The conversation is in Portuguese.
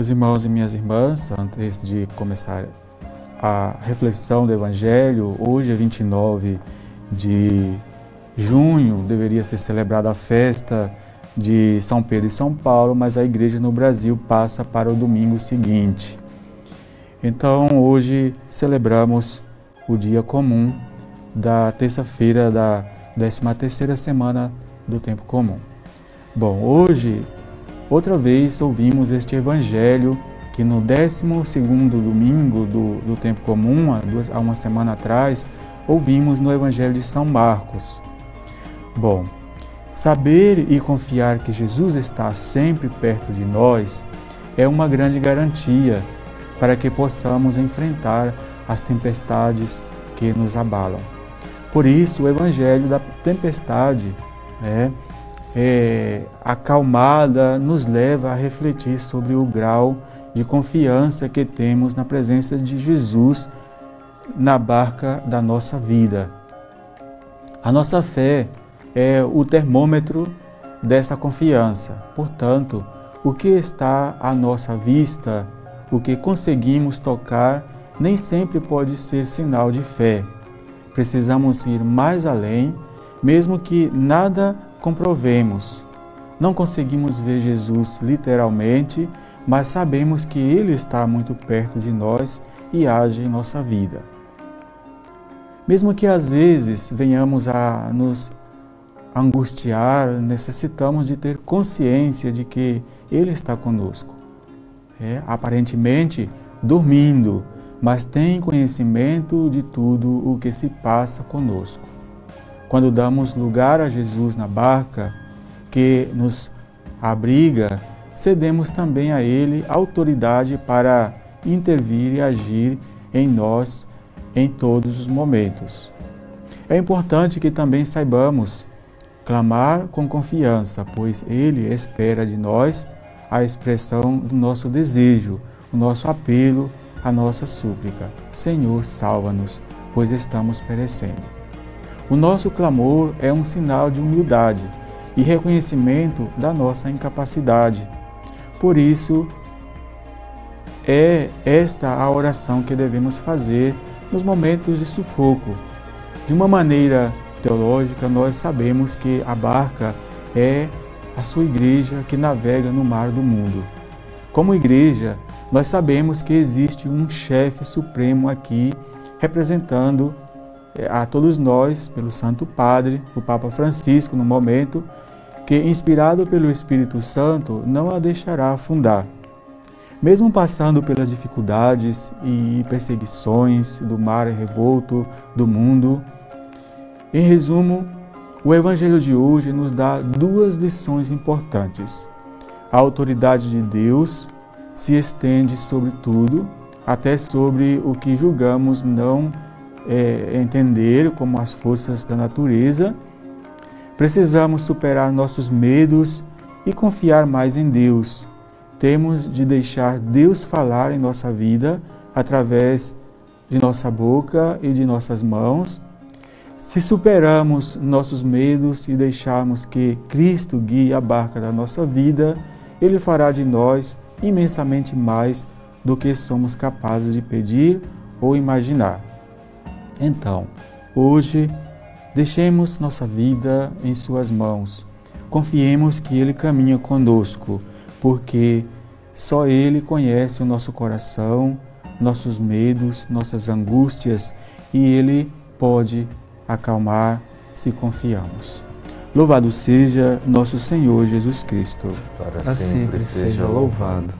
Meus irmãos e minhas irmãs, antes de começar a reflexão do Evangelho, hoje é 29 de junho, deveria ser celebrada a festa de São Pedro e São Paulo, mas a igreja no Brasil passa para o domingo seguinte. Então, hoje celebramos o dia comum da terça-feira da 13ª semana do tempo comum. Bom, hoje outra vez ouvimos este evangelho que no 12º domingo do, do tempo comum, há uma semana atrás, ouvimos no evangelho de São Marcos. Bom, saber e confiar que Jesus está sempre perto de nós é uma grande garantia para que possamos enfrentar as tempestades que nos abalam. Por isso, o evangelho da tempestade, né, é, acalmada, nos leva a refletir sobre o grau de confiança que temos na presença de Jesus na barca da nossa vida. A nossa fé é o termômetro dessa confiança. Portanto, o que está à nossa vista, o que conseguimos tocar, nem sempre pode ser sinal de fé. Precisamos ir mais além, mesmo que nada comprovemos. Não conseguimos ver Jesus literalmente, mas sabemos que Ele está muito perto de nós e age em nossa vida. Mesmo que às vezes venhamos a nos angustiar, necessitamos de ter consciência de que Ele está conosco. É, aparentemente dormindo, mas tem conhecimento de tudo o que se passa conosco. Quando damos lugar a Jesus na barca que nos abriga, cedemos também a Ele autoridade para intervir e agir em nós em todos os momentos. É importante que também saibamos clamar com confiança, pois Ele espera de nós a expressão do nosso desejo, o nosso apelo a nossa súplica: Senhor, salva-nos, pois estamos perecendo. O nosso clamor é um sinal de humildade e reconhecimento da nossa incapacidade. Por isso, é esta a oração que devemos fazer nos momentos de sufoco. De uma maneira teológica, nós sabemos que a barca é a sua igreja que navega no mar do mundo. Como igreja, nós sabemos que existe um chefe supremo aqui representando a todos nós, pelo Santo Padre, o Papa Francisco, no momento, que, inspirado pelo Espírito Santo, não a deixará afundar. Mesmo passando pelas dificuldades e perseguições do mar revolto do mundo, em resumo, o Evangelho de hoje nos dá duas lições importantes. A autoridade de Deus se estende sobre tudo, até sobre o que julgamos não é, entender, como as forças da natureza. Precisamos superar nossos medos e confiar mais em Deus. Temos de deixar Deus falar em nossa vida através de nossa boca e de nossas mãos. Se superamos nossos medos e deixarmos que Cristo guie a barca da nossa vida, Ele fará de nós imensamente mais do que somos capazes de pedir ou imaginar. Então, hoje, deixemos nossa vida em Suas mãos. Confiemos que Ele caminha conosco, porque só Ele conhece o nosso coração, nossos medos, nossas angústias e Ele pode acalmar se confiamos. Louvado seja nosso Senhor Jesus Cristo. Para sempre seja louvado.